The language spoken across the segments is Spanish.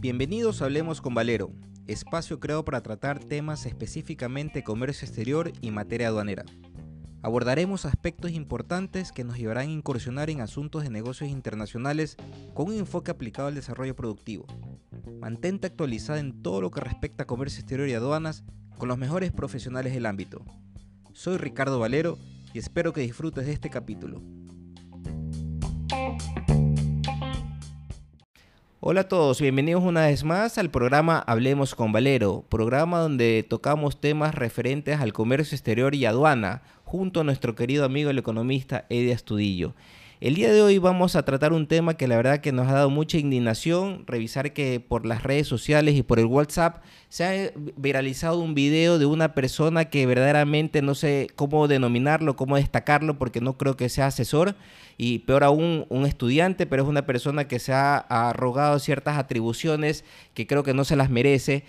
Bienvenidos a Hablemos con Valero, espacio creado para tratar temas específicamente comercio exterior y materia aduanera. Abordaremos aspectos importantes que nos llevarán a incursionar en asuntos de negocios internacionales con un enfoque aplicado al desarrollo productivo. Mantente actualizada en todo lo que respecta a comercio exterior y aduanas con los mejores profesionales del ámbito. Soy Ricardo Valero y espero que disfrutes de este capítulo. Hola a todos, bienvenidos una vez más al programa Hablemos con Valero, programa donde tocamos temas referentes al comercio exterior y aduana, junto a nuestro querido amigo el economista Eddie Astudillo. El día de hoy vamos a tratar un tema que la verdad que nos ha dado mucha indignación, revisar que por las redes sociales y por el WhatsApp se ha viralizado un video de una persona que verdaderamente no sé cómo denominarlo, cómo destacarlo, porque no creo que sea asesor y peor aún un estudiante, pero es una persona que se ha arrogado ciertas atribuciones que creo que no se las merece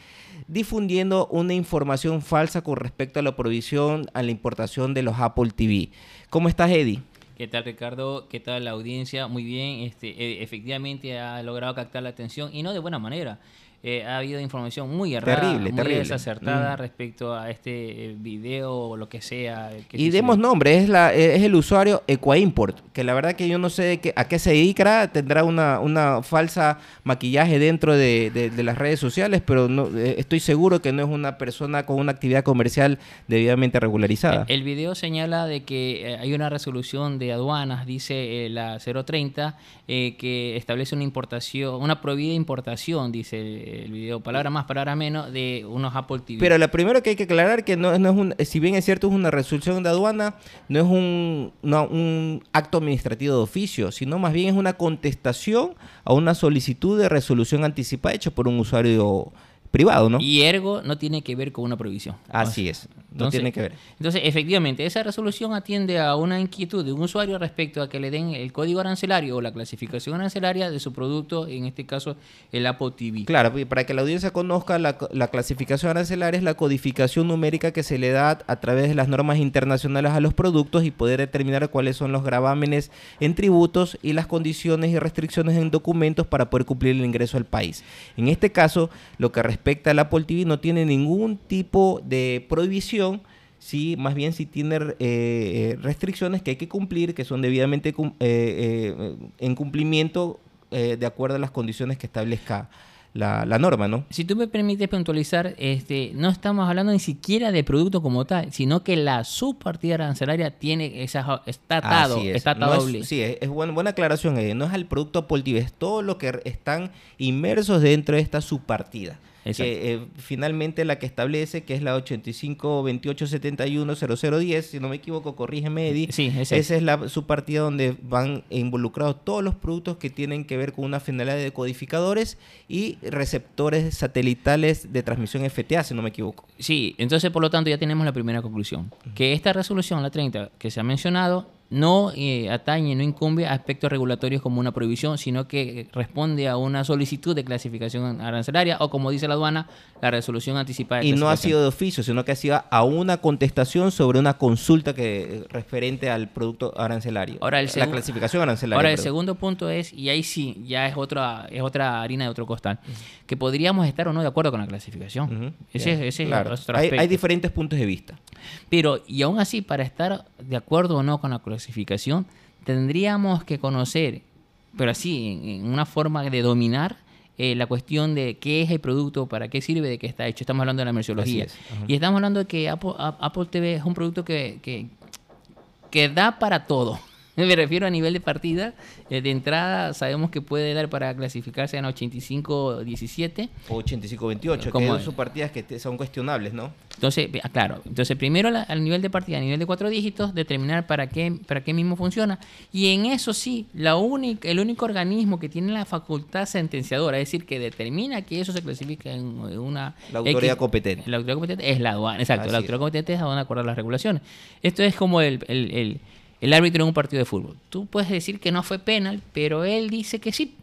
difundiendo una información falsa con respecto a la provisión a la importación de los Apple TV. ¿Cómo estás, Eddie? ¿Qué tal Ricardo? ¿Qué tal la audiencia? Muy bien, este, e, efectivamente ha logrado captar la atención y no de buena manera. Eh, ha habido información muy errada, terrible, muy desacertada mm. respecto a este eh, video o lo que sea. y demos nombre, es, la, es el usuario Equaimport, que la verdad que yo no sé qué, a qué se dedica, tendrá una, una falsa maquillaje dentro de, las redes sociales, pero no, eh, estoy seguro que no es una persona con una actividad comercial debidamente regularizada. El, video señala de que hay una resolución de aduanas, dice la 030, que establece una importación, una prohibida importación, dice el video, palabra más, palabra menos, de unos Apple TV. Pero lo primero que hay que aclarar que no, no es un, si bien es cierto es una resolución de aduana, no es un, un acto administrativo de oficio, sino más bien es una contestación a una solicitud de resolución anticipada hecha por un usuario privado, ¿no? Y ergo no tiene que ver con una prohibición. Así es, no tiene que ver. Entonces, efectivamente, esa resolución atiende a una inquietud de un usuario respecto a que le den el código arancelario o la clasificación arancelaria de su producto, en este caso el Apple TV. Claro, para que la audiencia conozca, la, clasificación arancelaria es la codificación numérica que se le da a través de las normas internacionales a los productos y poder determinar cuáles son los gravámenes en tributos y las condiciones y restricciones en documentos para poder cumplir el ingreso al país. En este caso, lo que respecta al Apple TV no tiene ningún tipo de prohibición, sí, más bien sí tiene eh, eh, restricciones que hay que cumplir, que son debidamente eh, en cumplimiento de acuerdo a las condiciones que establezca la, norma, ¿no? Si tú me permites puntualizar, este, no estamos hablando ni siquiera de producto como tal, sino que la subpartida arancelaria tiene esa, está atado, está doble. sí, es, buena, aclaración, no es el producto TV, es todo lo que están inmersos dentro de esta subpartida que eh, finalmente la que establece, que es la 85 28 71 0010, si no me equivoco, corrígeme Eddie. Sí, esa es la su partida donde van involucrados todos los productos que tienen que ver con una finalidad de codificadores y receptores satelitales de transmisión FTA, si no me equivoco. Sí, entonces por lo tanto ya tenemos la primera conclusión, que esta resolución, la 30, que se ha mencionado, no eh, atañe, no incumbe a aspectos regulatorios como una prohibición, sino que responde a una solicitud de clasificación arancelaria o, como dice la aduana, la resolución anticipada. De y no ha sido de oficio, sino que ha sido a una contestación sobre una consulta que referente al producto arancelario. Ahora el la clasificación arancelaria. Ahora el segundo punto es, y ahí sí, ya es otra, es otra harina de otro costal, que podríamos estar o no de acuerdo con la clasificación. Ese, es otro hay, hay diferentes puntos de vista. Pero, y aún así, para estar de acuerdo o no con la clasificación, tendríamos que conocer, pero así, en, una forma de dominar eh, la cuestión de qué es el producto, para qué sirve, de qué está hecho. Estamos hablando de la merciología. Y estamos hablando de que Apple, Apple TV es un producto que, que, que da para todo. Me refiero a nivel de partida. Eh, de entrada sabemos que puede dar para clasificarse en 85-17. O 85-28, que son partidas que son cuestionables, ¿no? Entonces, ah, claro. Entonces, primero al nivel de partida, a nivel de cuatro dígitos, determinar para qué, para qué mismo funciona. Y en eso sí, la única, el único organismo que tiene la facultad sentenciadora, es decir, que determina que eso se clasifica en una... La autoridad competente. La autoridad competente es la aduana, exacto. la autoridad competente es la aduana acordar las regulaciones. Esto es como el el árbitro en un partido de fútbol. Tú puedes decir que no fue penal, pero él dice que sí.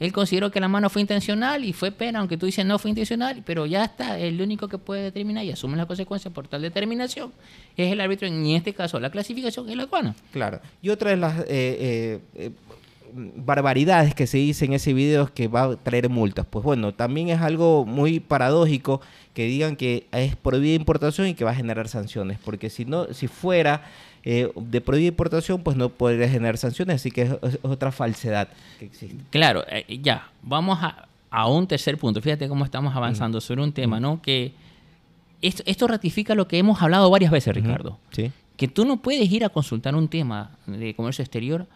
Él consideró que la mano fue intencional y fue pena, aunque tú dices no fue intencional, pero ya está, el único que puede determinar y asume las consecuencias por tal determinación es el árbitro, en este caso la clasificación es la aduana. Claro. Y otra de las eh, eh, barbaridades que se dice en ese video que va a traer multas. Pues bueno, también es algo muy paradójico que digan que es prohibida importación y que va a generar sanciones, porque si no, si fuera eh, de prohibida importación, pues no podría generar sanciones, así que es, otra falsedad que existe. Claro, eh, ya, vamos a, un tercer punto. Fíjate cómo estamos avanzando sobre un tema, ¿no? Que esto, esto, ratifica lo que hemos hablado varias veces, Ricardo. Sí. Que tú no puedes ir a consultar un tema de comercio exterior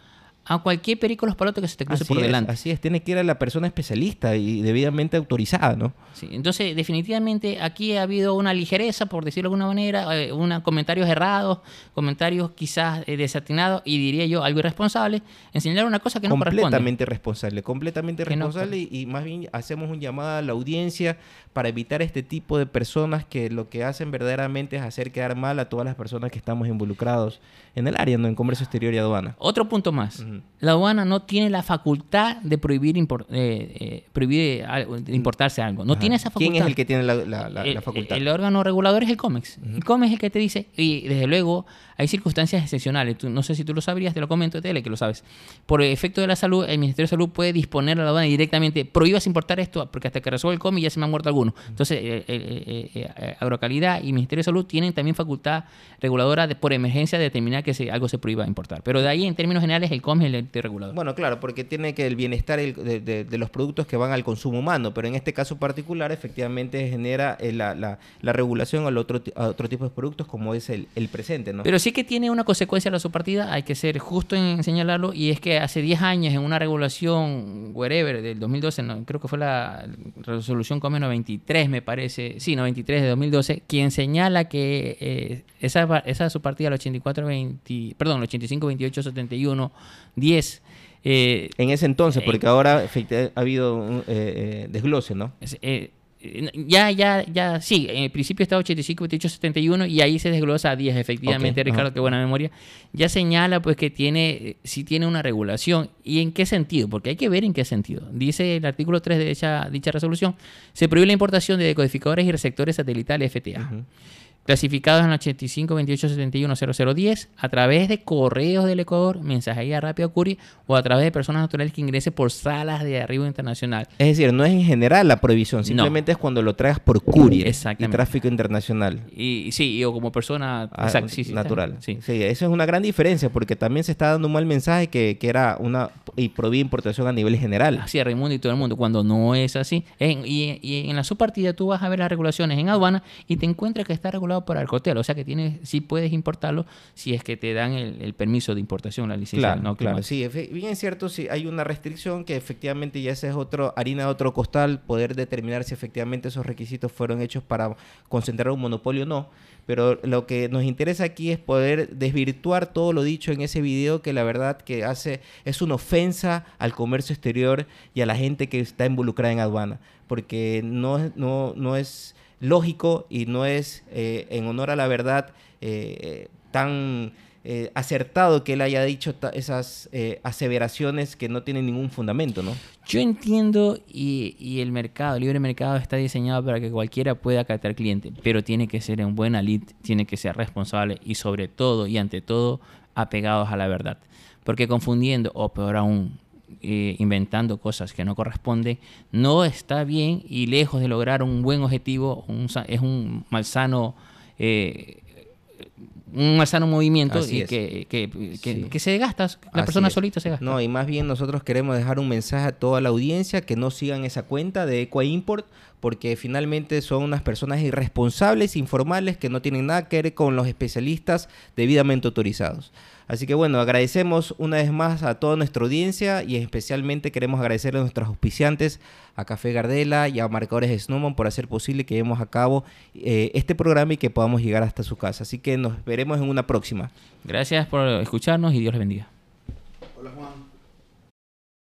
a cualquier perico los palotes que se te cruce por delante. Así es, tiene que ir a la persona especialista y debidamente autorizada, ¿no? Sí, entonces definitivamente aquí ha habido una ligereza, por decirlo de alguna manera, eh, una, comentarios errados, comentarios quizás eh, desatinados y diría yo algo irresponsable, enseñar una cosa que no corresponde. Completamente irresponsable, completamente irresponsable y, y, más bien hacemos un llamado a la audiencia para evitar este tipo de personas que lo que hacen verdaderamente es hacer quedar mal a todas las personas que estamos involucrados en el área, ¿no? en comercio exterior y aduana. Otro punto más. La aduana no tiene la facultad de prohibir, eh, eh, prohibir importarse algo. No tiene esa facultad. ¿Quién es el que tiene la, facultad? El, órgano regulador es el COMEX. El COMEX es el que te dice, y desde luego hay circunstancias excepcionales. no sé si tú lo sabrías, te lo comento, tele que lo sabes. Por efecto de la salud, el Ministerio de Salud puede disponer a la aduana directamente, prohíbas importar esto, porque hasta que resuelve el COMEX ya se me han muerto algunos. Entonces, eh, Agrocalidad y Ministerio de Salud tienen también facultad reguladora de, por emergencia de determinar que algo se prohíba importar. Pero de ahí, en términos generales, el COM es el ente regulador. Bueno, claro, porque tiene que el bienestar de, los productos que van al consumo humano, pero en este caso particular, efectivamente, genera eh, la, regulación al otro, a otro tipo de productos como es el, presente, ¿no? Pero sí que tiene una consecuencia la subpartida, hay que ser justo en señalarlo, y es que hace 10 años en una regulación, wherever, del 2012, creo que fue la resolución COME 93, me parece, sí, 93 de 2012, quien señala que eh, esa, esa subpartida, la 8420, perdón, 85, 28, 71, 10. en ese entonces, porque ahora ha habido un eh, eh, desglose, ¿no? Eh, ya, ya, ya, sí, en el principio estaba 85, 28, 71 y ahí se desglosa a 10, efectivamente, Ricardo, qué buena memoria. Ya señala pues que tiene, sí tiene una regulación. ¿Y en qué sentido? Porque hay que ver en qué sentido. Dice el artículo 3 de dicha, dicha resolución, se prohíbe la importación de decodificadores y receptores satelitales FTA clasificados en 85 28 71 0010 a través de correos del Ecuador, mensajería rápida Curi o a través de personas naturales que ingresen por salas de arribo internacional. Es decir, no es en general la prohibición, simplemente es cuando lo traigas por courier y tráfico internacional. Y, sí, o como persona ah, natural. Sí. eso es una gran diferencia porque también se está dando un mal mensaje que, era una y prohibía importación a nivel general. Así, Raimundo y todo el mundo, cuando no es así. y, y en la subpartida tú vas a ver las regulaciones en aduana y te encuentras que está regulado para el cotel, o sea que tienes, sí puedes importarlo si es que te dan el, permiso de importación, la licencia. Claro, ¿no? claro, sí, bien es cierto, si hay una restricción que efectivamente ya esa es otro, harina de otro costal, poder determinar si efectivamente esos requisitos fueron hechos para concentrar un monopolio o no. Pero lo que nos interesa aquí es poder desvirtuar todo lo dicho en ese video que la verdad que hace es una ofensa al comercio exterior y a la gente que está involucrada en aduana, porque no, no, no es lógico y no es eh, en honor a la verdad eh, tan eh, acertado que él haya dicho esas aseveraciones que no tienen ningún fundamento, ¿no? Yo entiendo y, el mercado, el libre mercado está diseñado para que cualquiera pueda captar cliente, pero tiene que ser en buena lid, tiene que ser responsable y sobre todo y ante todo apegados a la verdad. Porque confundiendo, o peor aún, eh, inventando cosas que no corresponden, no está bien y lejos de lograr un buen objetivo, es un malsano, eh, un malsano movimiento y que, que, se gasta, la persona solita se gasta. No, y más bien nosotros queremos dejar un mensaje a toda la audiencia que no sigan esa cuenta de Equa Import porque finalmente son unas personas irresponsables, informales, que no tienen nada que ver con los especialistas debidamente autorizados. Así que bueno, agradecemos una vez más a toda nuestra audiencia y especialmente queremos agradecerle a nuestros auspiciantes, a Café Gardela y a Marcadores Snowman por hacer posible que llevemos a cabo eh, este programa y que podamos llegar hasta su casa. Así que nos veremos en una próxima. Gracias por escucharnos y Dios les bendiga. Hola Juan.